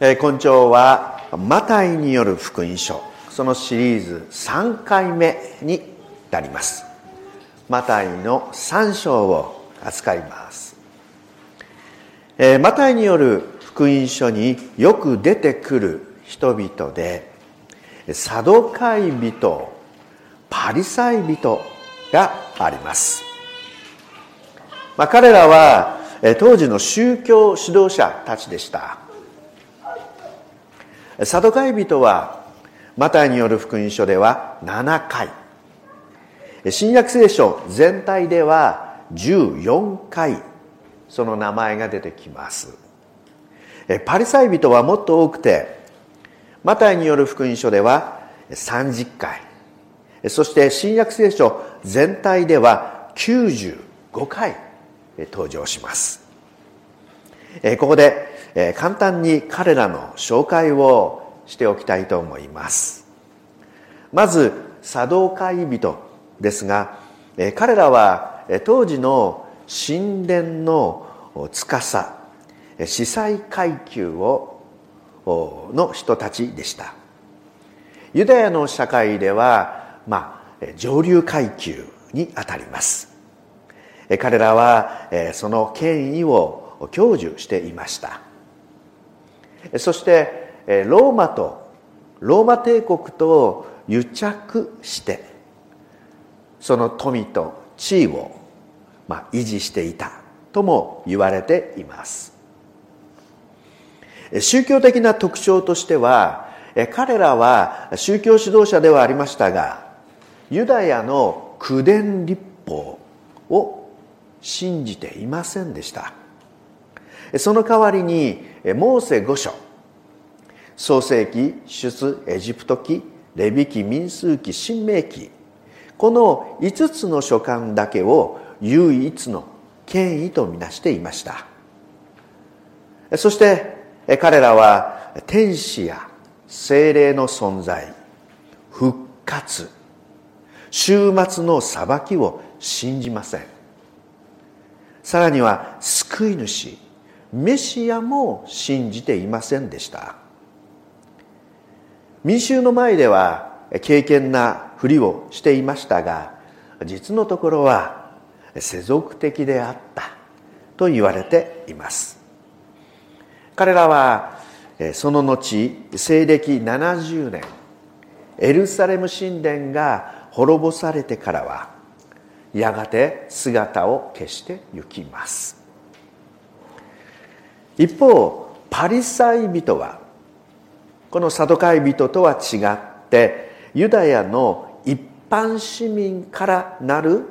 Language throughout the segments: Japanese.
えー、今朝はマタイによる福音書。そのシリーズ3回目になります。マタイの3章を扱います、えー、マタイによる福音書によく出てくる人々でサドカイ人パリサイ人があります、まあ、彼らは当時の宗教指導者たちでした。サドカイ人はマタイによる福音書では7回。新約聖書全体では14回その名前が出てきます。パリサイ人はもっと多くてマタイによる福音書では30回。そして新約聖書全体では95回登場します。ここで簡単に彼らの紹介をしておきたいと思います。まず茶道会人ですが彼らは当時の神殿の司司祭階級をの人たちでした。ユダヤの社会では、まあ、上流階級にあたります。彼らはその権威を享受していました。そしてローマとローマ帝国と癒着してその富と地位を、まあ、維持していたとも言われています。宗教的な特徴としては彼らは宗教指導者ではありましたがユダヤの口伝立法を信じていませんでした。その代わりにモーセ五書創世記出エジプト記レビ記民数記新明記。この5つの書簡だけを唯一の権威とみなしていました。そして彼らは天使や精霊の存在復活終末の裁きを信じません。さらには救い主メシアも信じていませんでした。民衆の前では敬虔なふりをしていましたが実のところは世俗的であったと言われています。彼らはその後西暦70年エルサレム神殿が滅ぼされてからはやがて姿を消してゆきます。一方パリサイ人はこのサドカイ人とは違ってユダヤの一般市民からなる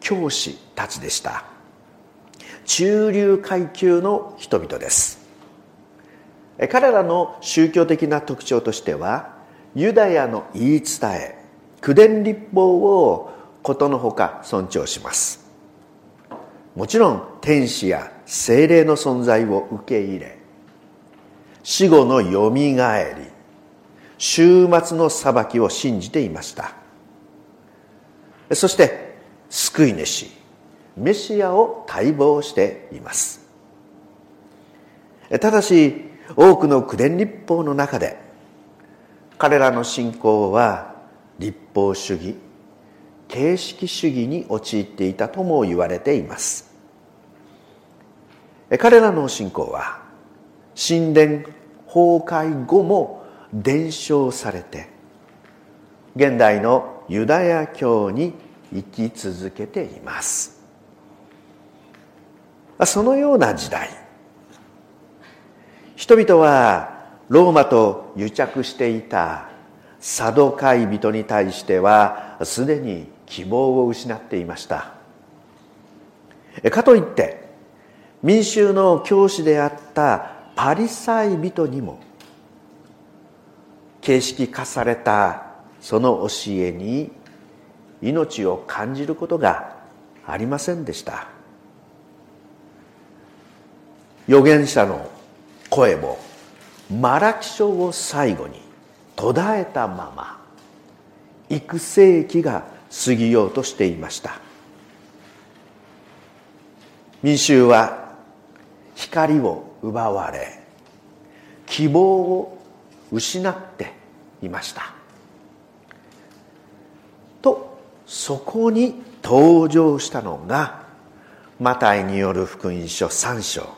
教師たちでした。中流階級の人々です。彼らの宗教的な特徴としてはユダヤの言い伝え口伝立法をことのほか尊重します。もちろん天使や精霊の存在を受け入れ死後のよみがえり終末の裁きを信じていました。そして救い主メシアを待望しています。ただし多くの口伝立法の中で彼らの信仰は立法主義形式主義に陥っていたとも言われています。彼らの信仰は神殿崩壊後も伝承されて現代のユダヤ教に生き続けています。そのような時代人々はローマと癒着していたサドカイ人に対してはすでに希望を失っていました。かといって民衆の教師であったパリサイ人にも形式化されたその教えに命を感じることがありませんでした。預言者の声もマラキ書を最後に途絶えたまま育成期が過ぎようとしていました。民衆は光を奪われ希望を失っていました。とそこに登場したのがマタイによる福音書3章。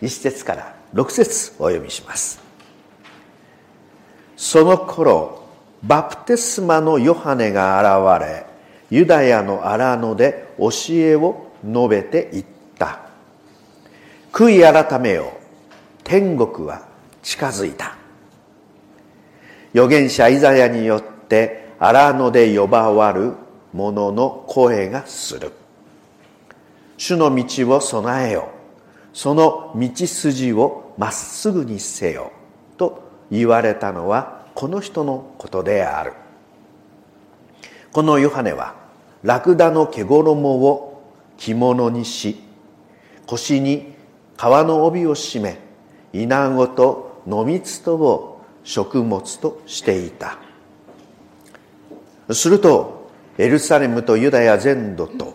1節から6節お読みします。その頃バプテスマのヨハネが現れユダヤの荒野で教えを述べていった。悔い改めよ。天国は近づいた。預言者イザヤによって荒野で呼ばわる者の声がする。主の道を備えよ。その道筋をまっすぐにせよ。と言われたのはこの人のことである。このヨハネはラクダの毛衣を着物にし腰に革の帯を締め稲子と野蜜とを食物としていた。するとエルサレムとユダヤ全土と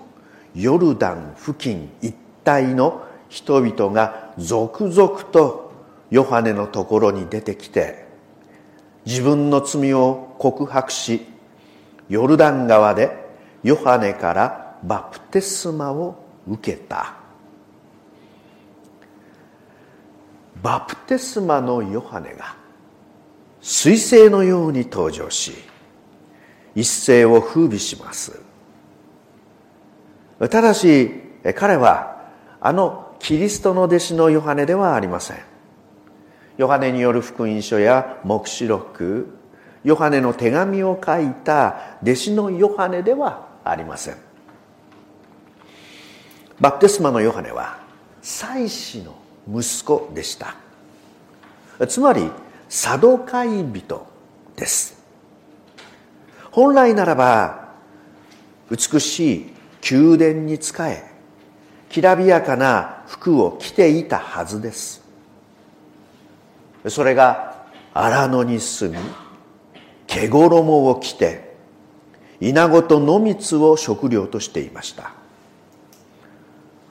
ヨルダン付近一帯の人々が続々とヨハネのところに出てきて自分の罪を告白しヨルダン川でヨハネからバプテスマを受けた。バプテスマのヨハネが彗星のように登場し一世を風靡します。ただし彼はあのキリストの弟子のヨハネではありません。ヨハネによる福音書や黙示録ヨハネの手紙を書いた弟子のヨハネではありません。バプテスマのヨハネは祭司の息子でした。つまりサドカイ人です。本来ならば美しい宮殿に仕えきらびやかな服を着ていたはずです。それが荒野に住み毛衣を着て稲子と野蜜を食料としていました、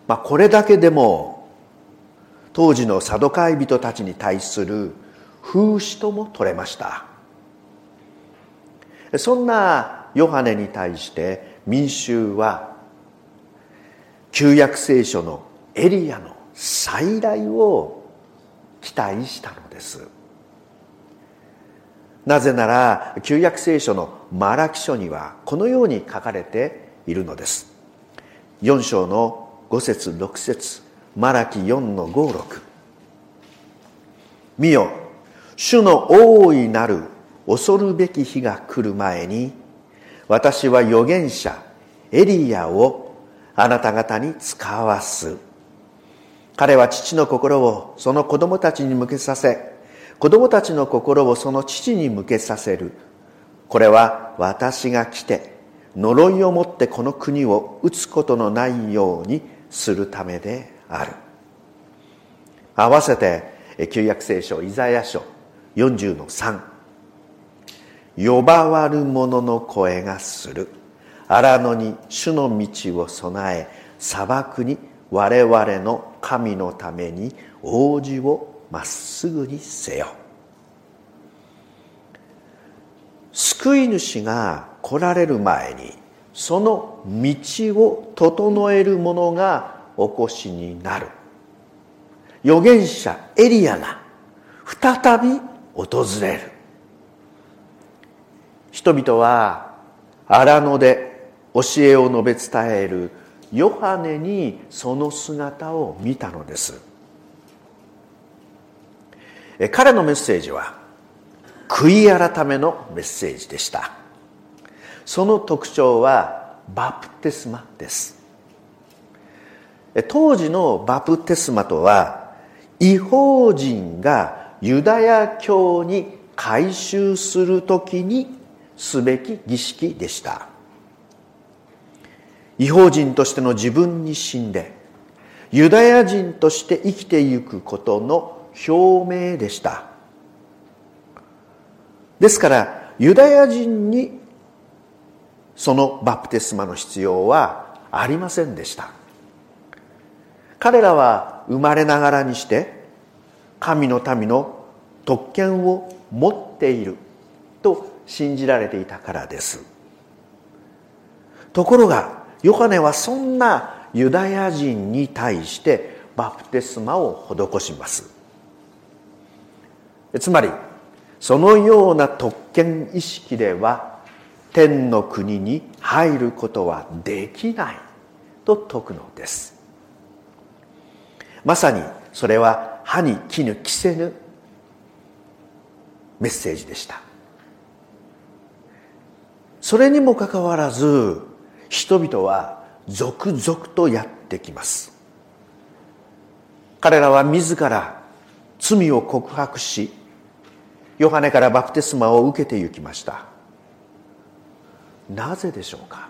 まあ、これだけでも当時のサドカイ人たちに対する風刺とも取れました。そんなヨハネに対して民衆は旧約聖書のエリアの再来を期待したのです。なぜなら旧約聖書のマラキ書にはこのように書かれているのです。4章の5節6節。マラキ4の56見よ主の大いなる恐るべき日が来る前に私は預言者エリアをあなた方に使わす。彼は父の心をその子供たちに向けさせ子供たちの心をその父に向けさせる。これは私が来て呪いをもってこの国を打つことのないようにするためである。合わせて旧約聖書イザヤ書40の3呼ばわる者の声がする。荒野に主の道を備え砂漠に我々の神のために王子をまっすぐにせよ。救い主が来られる前にその道を整える者がお越しになる。預言者エリアが再び訪れる。人々は荒野で教えを述べ伝えるヨハネにその姿を見たのです。彼のメッセージは悔い改めのメッセージでした。その特徴はバプテスマです。当時のバプテスマとは違法人がユダヤ教に改宗する時にすべき儀式でした。違法人としての自分に死んでユダヤ人として生きていくことの表明でした。ですからユダヤ人にそのバプテスマの必要はありませんでした。彼らは生まれながらにして神の民の特権を持っていると信じられていたからです。ところがヨハネはそんなユダヤ人に対してバプテスマを施します。つまりそのような特権意識では天の国に入ることはできないと説くのです。まさにそれは歯に絹着せぬメッセージでした。それにもかかわらず人々は続々とやってきます。彼らは自ら罪を告白しヨハネからバプテスマを受けて行きました。なぜでしょうか？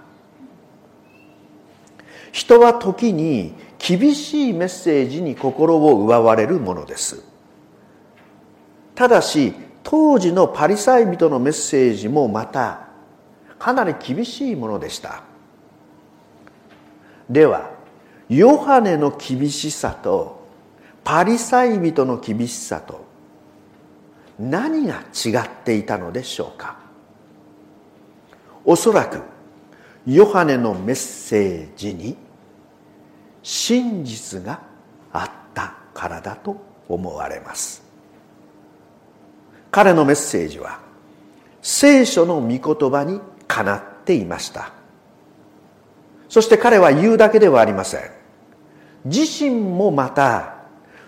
人は時に厳しいメッセージに心を奪われるものです。ただし当時のパリサイ人のメッセージもまたかなり厳しいものでした。ではヨハネの厳しさとパリサイ人の厳しさと何が違っていたのでしょうか？おそらくヨハネのメッセージに真実があったからだと思われます。彼のメッセージは聖書の御言葉にかなっていました。そして彼は言うだけではありません。自身もまた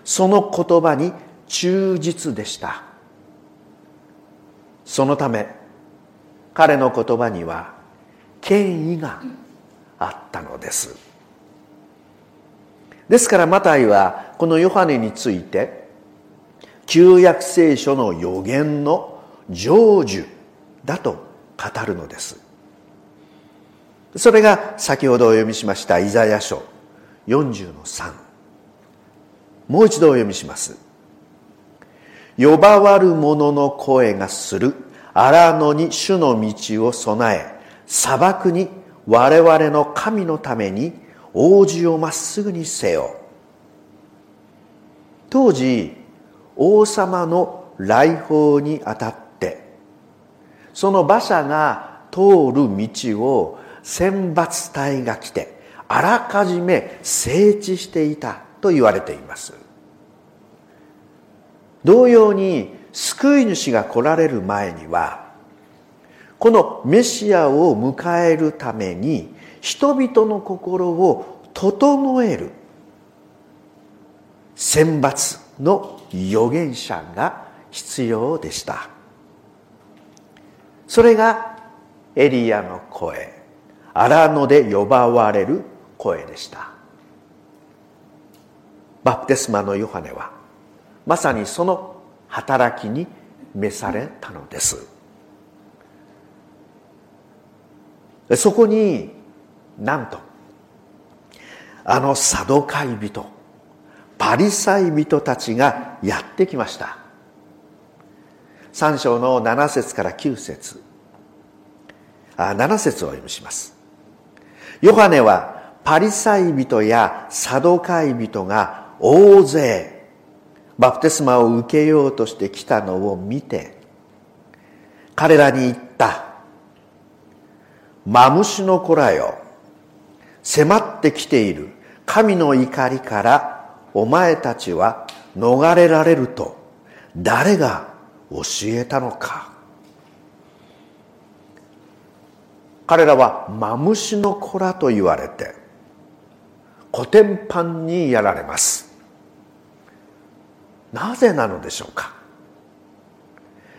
その言葉に忠実でした。そのため彼の言葉には権威があったのです。ですからマタイはこのヨハネについて旧約聖書の予言の成就だと語るのです。それが先ほどお読みしましたイザヤ書40の3もう一度お読みします。呼ばわる者の声がする荒野に主の道を備え砂漠に我々の神のために王子をまっすぐにせよ。当時王様の来訪にあたってその馬車が通る道を選抜隊が来てあらかじめ整地していたと言われています。同様に救い主が来られる前にはこのメシアを迎えるために人々の心を整える。選抜の預言者が必要でした。それがエリアの声。荒野で呼ばわれる声でした。バプテスマのヨハネはまさにその働きに召されたのです。そこになんとあのサドカイ人パリサイ人たちがやってきました。3章の7節から9節。あ7節を読みします。ヨハネはパリサイ人やサドカイ人が大勢バプテスマを受けようとしてきたのを見て彼らに言った。マムシの子らよ迫ってきている。神の怒りからお前たちは逃れられると誰が教えたのか。彼らはマムシの子らと言われてコテンパンにやられます。なぜなのでしょうか。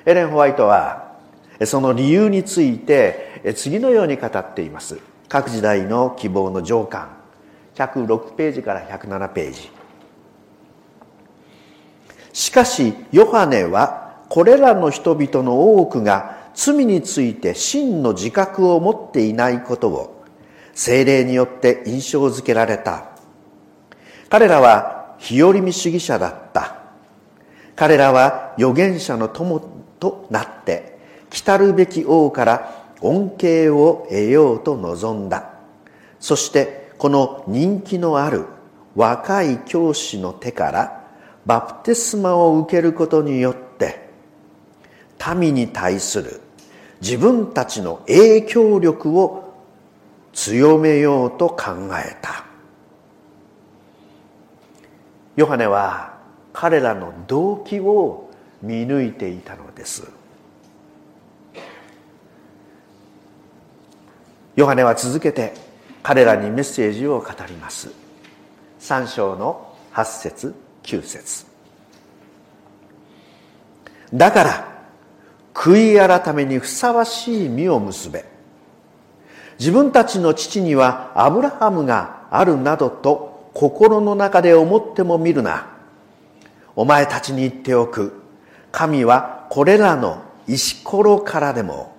エレン・ホワイトはその理由について次のように語っています。各時代の希望の上巻。106ページから107ページ。しかしヨハネはこれらの人々の多くが罪について真の自覚を持っていないことを精霊によって印象づけられた。彼らは日和見主義者だった。彼らは預言者の友となって来たるべき王から恩恵を得ようと望んだ。そしてこの人気のある若い教師の手からバプテスマを受けることによって民に対する自分たちの影響力を強めようと考えた。ヨハネは彼らの動機を見抜いていたのです。ヨハネは続けて彼らにメッセージを語ります。3章の8節9節。だから悔い改めにふさわしい実を結べ。自分たちの父にはアブラハムがあるなどと心の中で思ってもみるな。お前たちに言っておく。神はこれらの石ころからでも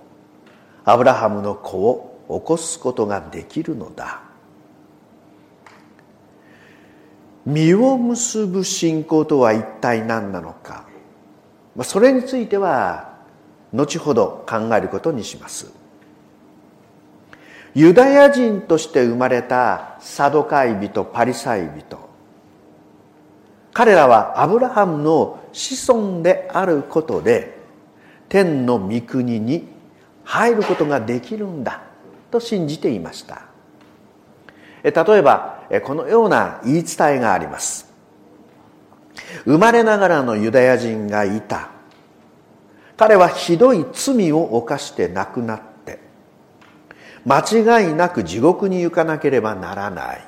アブラハムの子を起こすことができるのだ。実を結ぶ信仰とは一体何なのか。それについては後ほど考えることにします。ユダヤ人として生まれたサドカイ人パリサイ人。彼らはアブラハムの子孫であることで天の御国に入ることができるんだ。と信じていました。例えばこのような言い伝えがあります。生まれながらのユダヤ人がいた。彼はひどい罪を犯して亡くなって。間違いなく地獄に行かなければならない。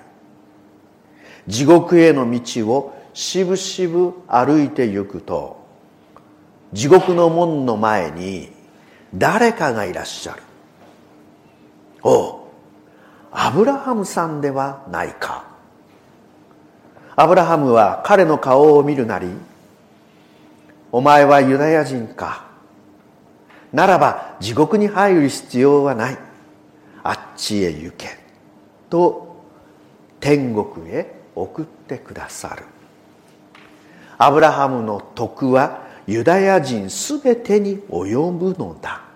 地獄への道をしぶしぶ歩いて行くと地獄の門の前に誰かがいらっしゃる。おアブラハムさんではないか。アブラハムは彼の顔を見るなりお前はユダヤ人か。ならば地獄に入る必要はない。あっちへ行け。と天国へ送ってくださる。アブラハムの徳はユダヤ人すべてに及ぶのだ。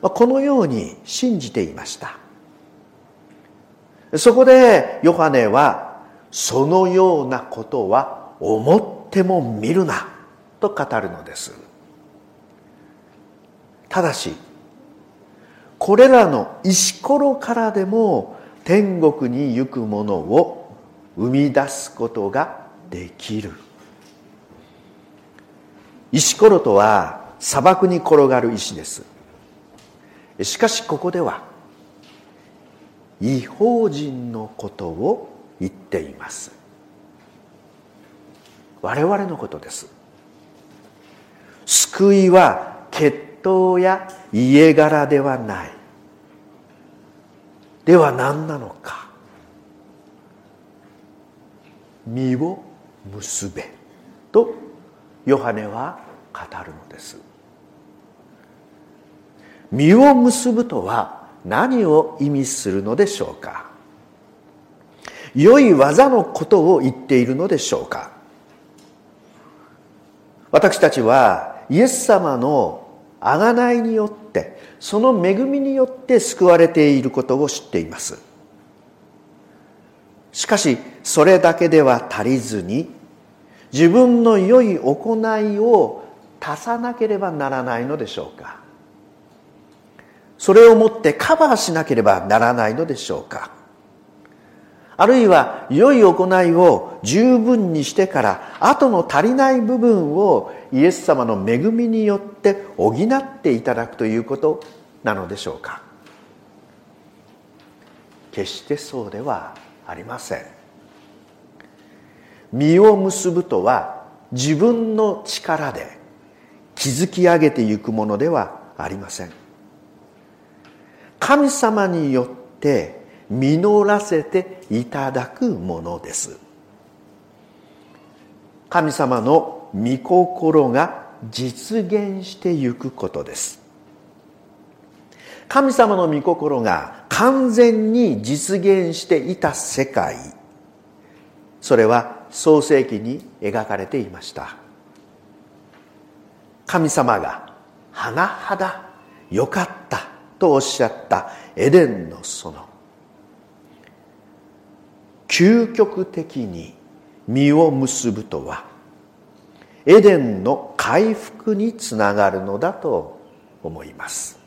このように信じていました。そこでヨハネはそのようなことは思っても見るなと語るのです。ただしこれらの石ころからでも天国に行くものを生み出すことができる。石ころとは砂漠に転がる石です。しかしここでは違法人のことを言っています。我々のことです。救いは血統や家柄ではない。では何なのか。身を結べ。とヨハネは語るのです。実を結ぶとは何を意味するのでしょうか？良い技のことを言っているのでしょうか？私たちはイエス様の贖いによってその恵みによって救われていることを知っています。しかしそれだけでは足りずに自分の良い行いを足さなければならないのでしょうか？それをもってカバーしなければならないのでしょうか。あるいは良い行いを十分にしてから後の足りない部分をイエス様の恵みによって補っていただくということなのでしょうか。決してそうではありません。実を結ぶとは自分の力で築き上げていくものではありません。神様によって実らせていただくものです。神様の御心が実現してゆくことです。神様の御心が完全に実現していた世界それは創世記に描かれていました。神様が甚だ良かったとおっしゃったエデンの園。究極的に実を結ぶとはエデンの回復につながるのだと思います。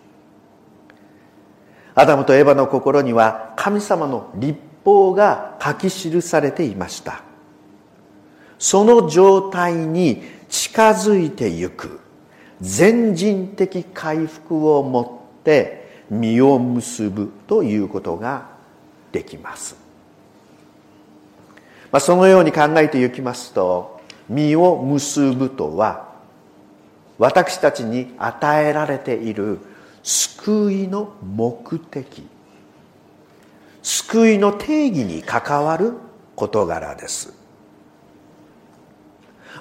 アダムとエバの心には神様の立法が書き記されていました。その状態に近づいてゆく全人的回復をもって実を結ぶということができます、まあ、そのように考えていきますと実を結ぶとは私たちに与えられている救いの目的救いの定義に関わる事柄です。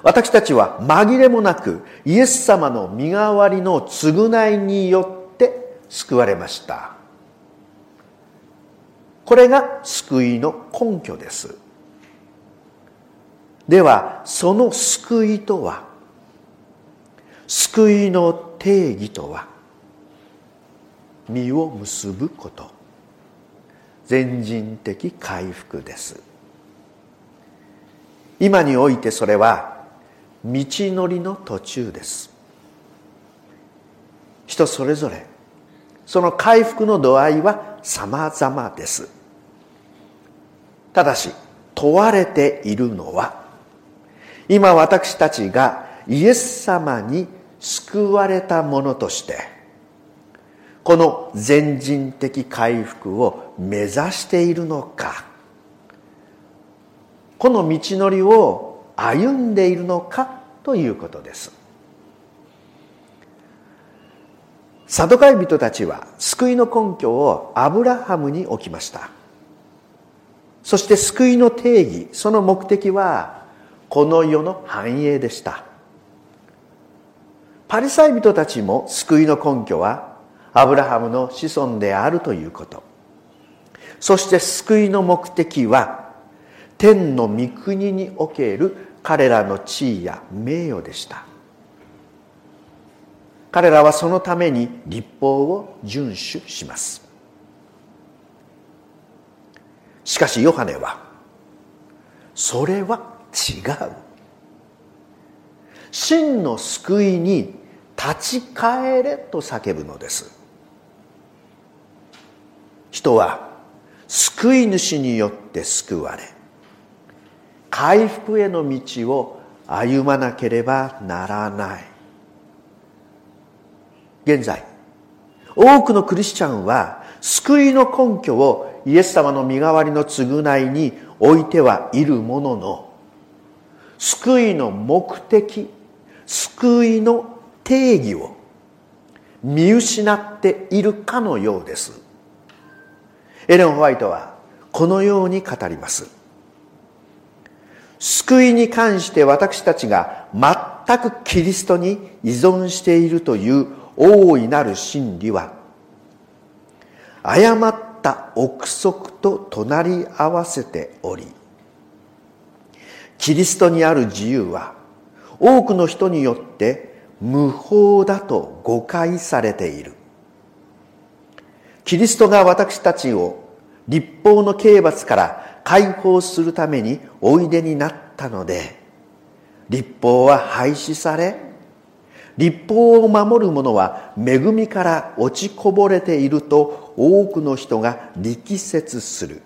私たちは紛れもなくイエス様の身代わりの償いによって救われました。これが救いの根拠です。ではその救いとは救いの定義とは実を結ぶこと。全人的回復です。今においてそれは道のりの途中です。人それぞれその回復の度合いは様々です。ただし問われているのは今私たちがイエス様に救われたものとしてこの全人的回復を目指しているのかこの道のりを歩んでいるのかということです。サドカイ人たちは救いの根拠をアブラハムに置きました。そして救いの定義その目的はこの世の繁栄でした。パリサイ人たちも救いの根拠はアブラハムの子孫であるということ。そして救いの目的は天の御国における彼らの地位や名誉でした。彼らはそのために立法を遵守します。しかしヨハネはそれは違う。真の救いに立ち返れと叫ぶのです。人は救い主によって救われ回復への道を歩まなければならない。現在。多くのクリスチャンは救いの根拠をイエス様の身代わりの償いに置いてはいるものの救いの目的救いの定義を見失っているかのようです。エレン・ホワイトはこのように語ります。救いに関して私たちが全くキリストに依存しているという大いなる真理は誤った憶測と隣り合わせておりキリストにある自由は多くの人によって無法だと誤解されている。キリストが私たちを立法の刑罰から解放するためにおいでになったので立法は廃止され立法を守る者は恵みから落ちこぼれていると多くの人が力説する。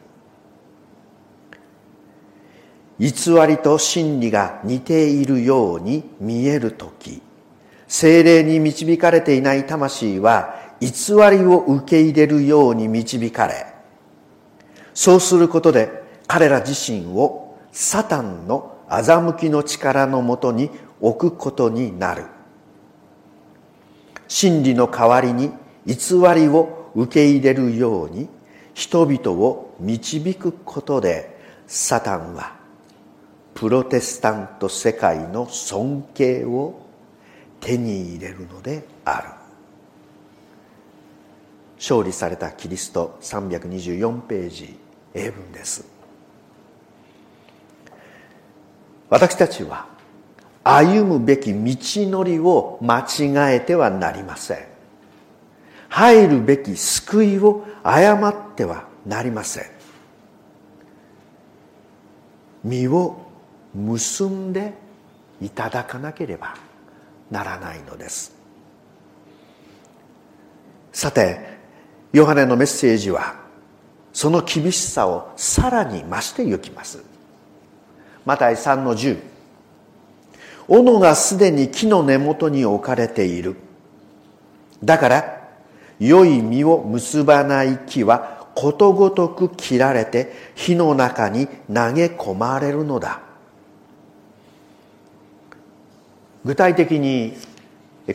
偽りと真理が似ているように見える時精霊に導かれていない魂は偽りを受け入れるように導かれそうすることで彼ら自身をサタンの欺きの力のもとに置くことになる。真理の代わりに偽りを受け入れるように人々を導くことでサタンはプロテスタント世界の尊敬を手に入れるのである。勝利されたキリスト324ページ英文です。私たちは歩むべき道のりを間違えてはなりません。入るべき救いを誤ってはなりません。身を結んでいただかなければならないのです。さてヨハネのメッセージはその厳しさをさらに増してゆきます。マタイ3の10斧がすでに木の根元に置かれている。だから良い実を結ばない木はことごとく切られて火の中に投げ込まれるのだ。具体的に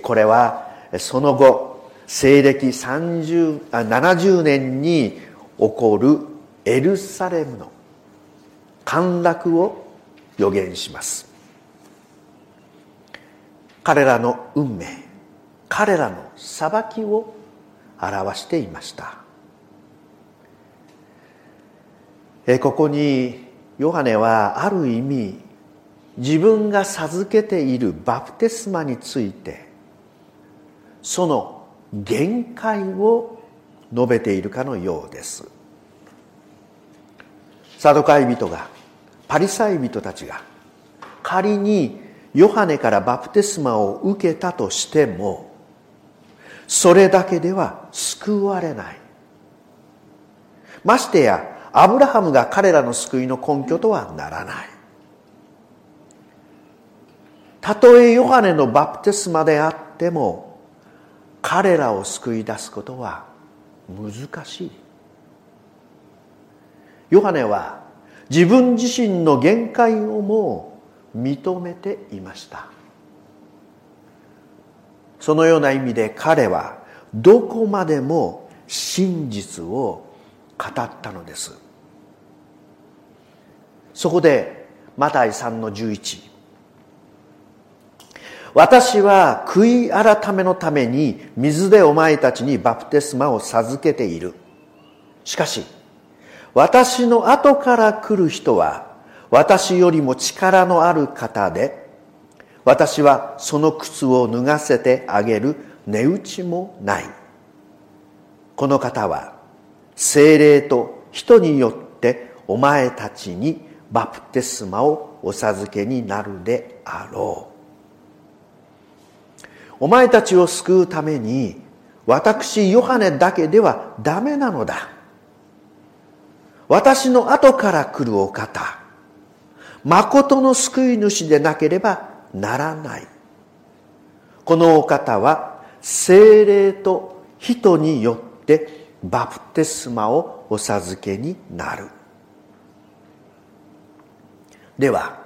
これはその後西暦30あ70年に起こるエルサレムの陥落を予言します。彼らの運命彼らの裁きを表していました。ここにヨハネはある意味自分が授けているバプテスマについてその限界を述べているかのようです。サドカイ人がパリサイ人たちが仮にヨハネからバプテスマを受けたとしてもそれだけでは救われない。ましてやアブラハムが彼らの救いの根拠とはならない。たとえヨハネのバプテスマであっても彼らを救い出すことは難しい。ヨハネは自分自身の限界をもう認めていました。そのような意味で彼はどこまでも真実を語ったのです。そこでマタイ3の11私は悔い改めのために水でお前たちにバプテスマを授けている。しかし私の後から来る人は私よりも力のある方で私はその靴を脱がせてあげる値打ちもない。この方は精霊と人によってお前たちにバプテスマをお授けになるであろう。お前たちを救うために私ヨハネだけではダメなのだ。私の後から来るお方。誠の救い主でなければならない。このお方は精霊と人によってバプテスマをお授けになる。では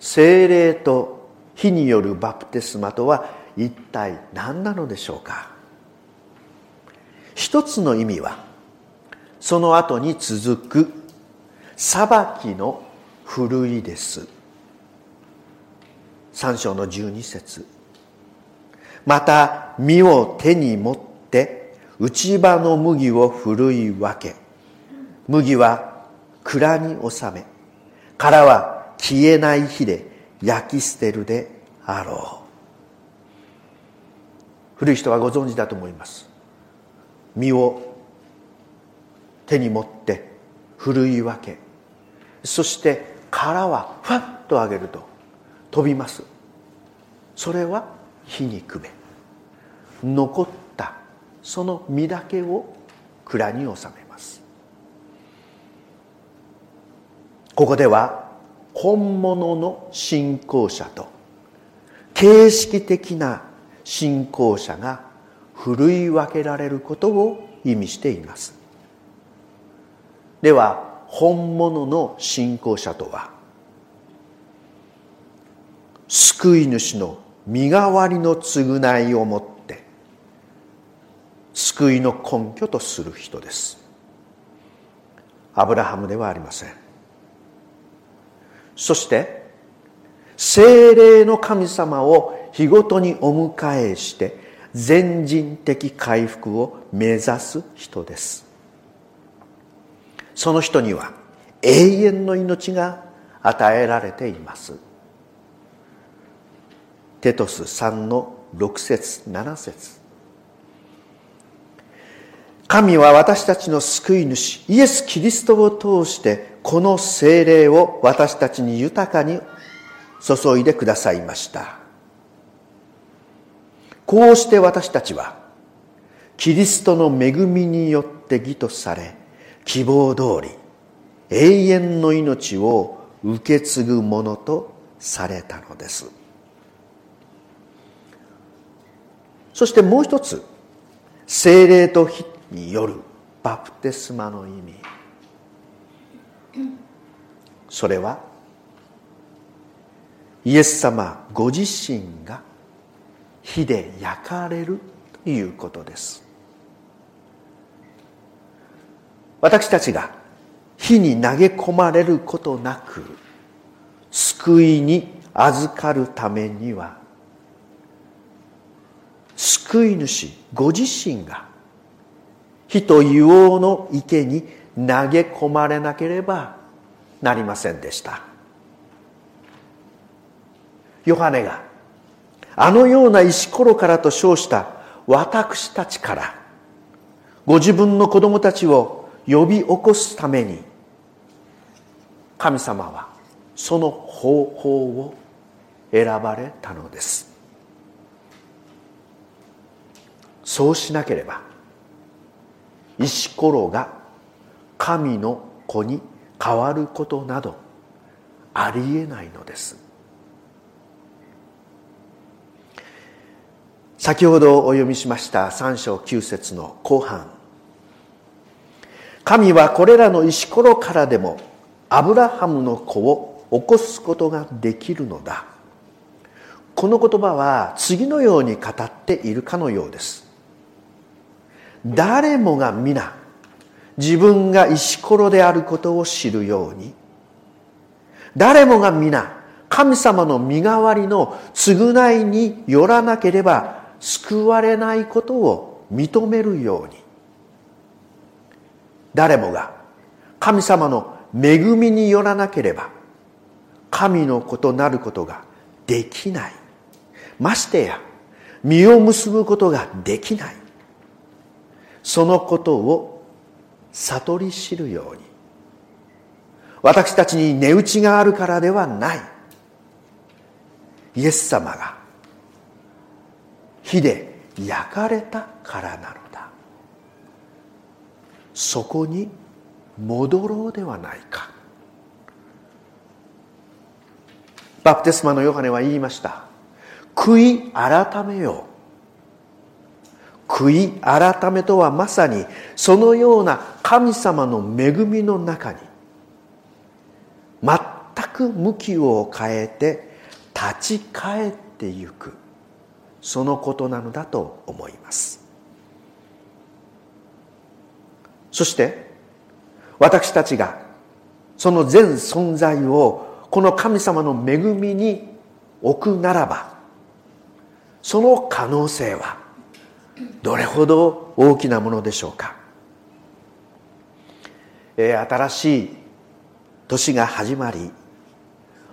精霊と火によるバプテスマとは一体何なのでしょうか？一つの意味はその後に続く裁きのふるいです。三章の十二節。また実を手に持って内場の麦をふるい分け。麦は蔵に収め。殻は消えない火で焼き捨てるであろう。古い人はご存知だと思います。実を手に持ってふるい分け。そして殻はふわっと上げると飛びます。それは火にくべ残ったその実だけを蔵に収めます。ここでは本物の信仰者と形式的な信仰者がふるい分けられることを意味しています。では本物の信仰者とは救い主の身代わりの償いをもって救いの根拠とする人です。アブラハムではありません。そして精霊の神様を日ごとにお迎えして全人的回復を目指す人です。その人には永遠の命が与えられています。テトス3の6節7節。神は私たちの救い主イエス・キリストを通してこの精霊を私たちに豊かに注いでくださいました。こうして私たちはキリストの恵みによって義とされ希望通り永遠の命を受け継ぐものとされたのです。そしてもう一つ精霊と火によるバプテスマの意味。それはイエス様ご自身が火で焼かれるということです。私たちが火に投げ込まれることなく救いに預かるためには救い主ご自身が火と硫黄の池に投げ込まれなければなりませんでした。ヨハネがあのような石ころからと称した私たちからご自分の子供たちを呼び起こすために神様はその方法を選ばれたのです。そうしなければ石ころが神の子に変わることなどありえないのです。先ほどお読みしました三章九節の後半。神はこれらの石ころからでもアブラハムの子を起こすことができるのだ。この言葉は次のように語っているかのようです。誰もが皆自分が石ころであることを知るように誰もが皆神様の身代わりの償いによらなければ救われないことを認めるように誰もが神様の恵みによらなければ神の子となることができない。ましてや実を結ぶことができない。そのことを悟り知るように。私たちに値打ちがあるからではない。イエス様が火で焼かれたからなの。そこに戻ろうではないか。バプテスマのヨハネは言いました。悔い改めよ悔い改めとはまさにそのような神様の恵みの中に全く向きを変えて立ち返ってゆく。そのことなのだと思います。そして私たちがその全存在をこの神様の恵みに置くならばその可能性はどれほど大きなものでしょうか、えー、新しい年が始まり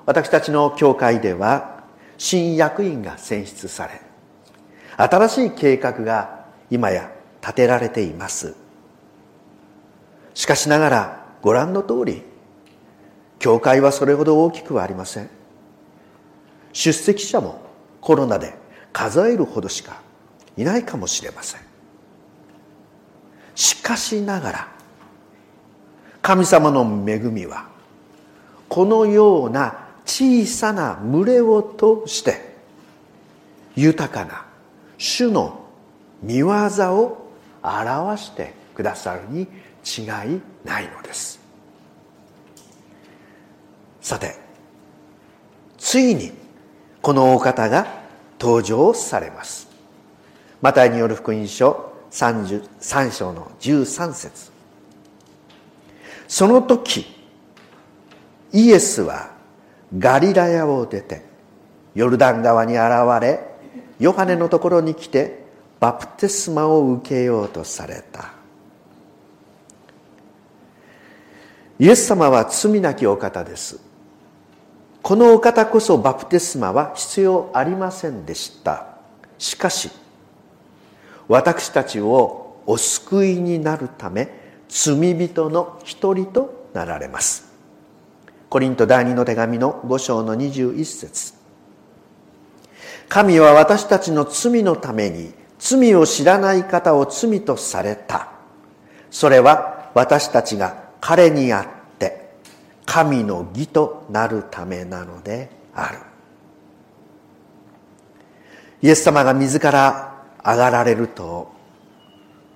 私たちの教会では新役員が選出され新しい計画が今や立てられています。しかしながらご覧の通り教会はそれほど大きくはありません。出席者もコロナで数えるほどしかいないかもしれません。しかしながら神様の恵みはこのような小さな群れを通して豊かな主の見業を表してくださるに違いないのです。さてついにこのお方が登場されます。マタイによる福音書3章の13節。その時イエスはガリラヤを出てヨルダン川に現れヨハネのところに来てバプテスマを受けようとされた。イエス様は罪なきお方です。このお方こそバプテスマは必要ありませんでした。しかし私たちをお救いになるため罪人の一人となられます。コリント第二の手紙の5章の21節。神は私たちの罪のために罪を知らない方を罪とされた。それは私たちが彼にあって神の義となるためなのである。イエス様が自ら上がられると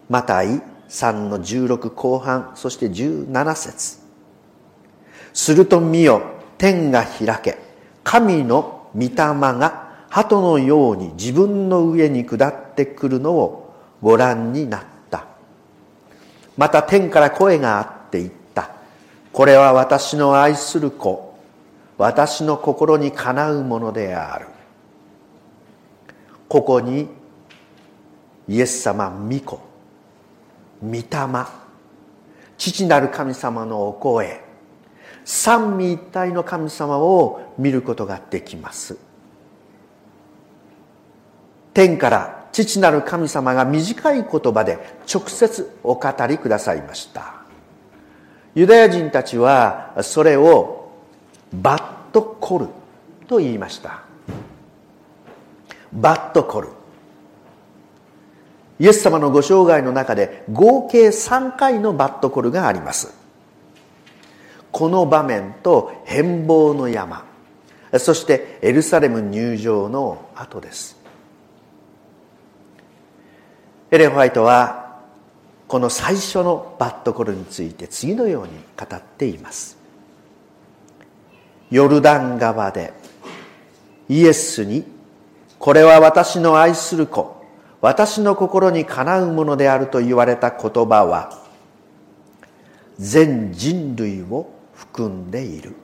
マタイ3の16後半そして17節。すると見よ天が開け神の御霊が鳩のように自分の上に下ってくるのをご覧になった。また天から声があっって言った。これは私の愛する子。私の心にかなうものである。ここにイエス様御子。御霊。父なる神様のお声。三位一体の神様を見ることができます。天から父なる神様が短い言葉で直接お語りくださいました。ユダヤ人たちはそれをバットコルと言いました。バットコル。イエス様のご生涯の中で合計3回のバットコルがあります。この場面と変貌の山。そしてエルサレム入場の後です。エレン・ホワイトはこの最初のバットコルについて次のように語っています。ヨルダン川でイエスにこれは私の愛する子私の心にかなうものであると言われた言葉は全人類を含んでいる。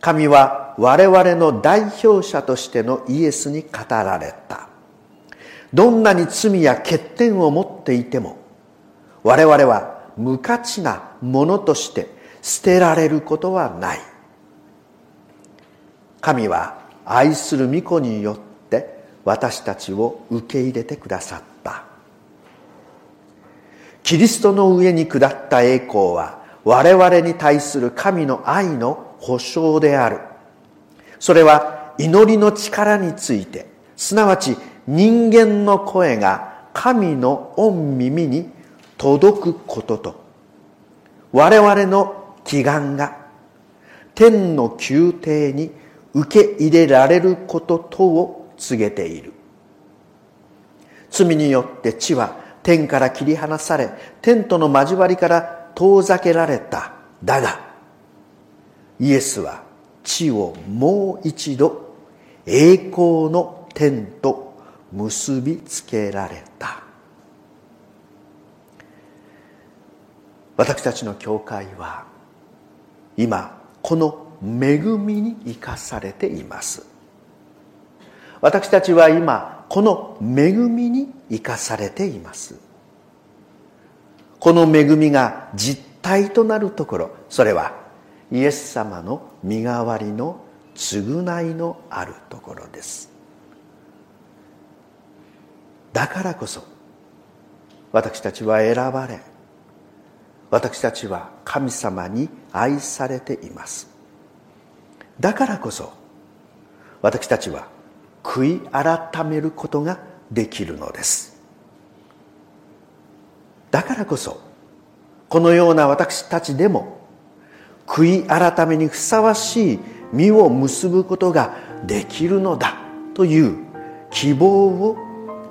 神は我々の代表者としてのイエスに語られた。どんなに罪や欠点を持っていても我々は無価値なものとして捨てられることはない。神は愛する御子によって私たちを受け入れてくださった。キリストの上に下った栄光は我々に対する神の愛の保証である。それは祈りの力についてすなわち人間の声が神の御耳に届くことと我々の祈願が天の宮廷に受け入れられることとを告げている。罪によって地は天から切り離され天との交わりから遠ざけられた。だがイエスは地をもう一度栄光の天と結びつけられた。私たちの教会は今この恵みに生かされています。私たちは今この恵みに生かされています。この恵みが実体となるところそれはイエス様の身代わりの償いのあるところです。だからこそ私たちは選ばれ私たちは神様に愛されています。だからこそ私たちは悔い改めることができるのです。だからこそこのような私たちでも悔い改めにふさわしい実を結ぶことができるのだという希望を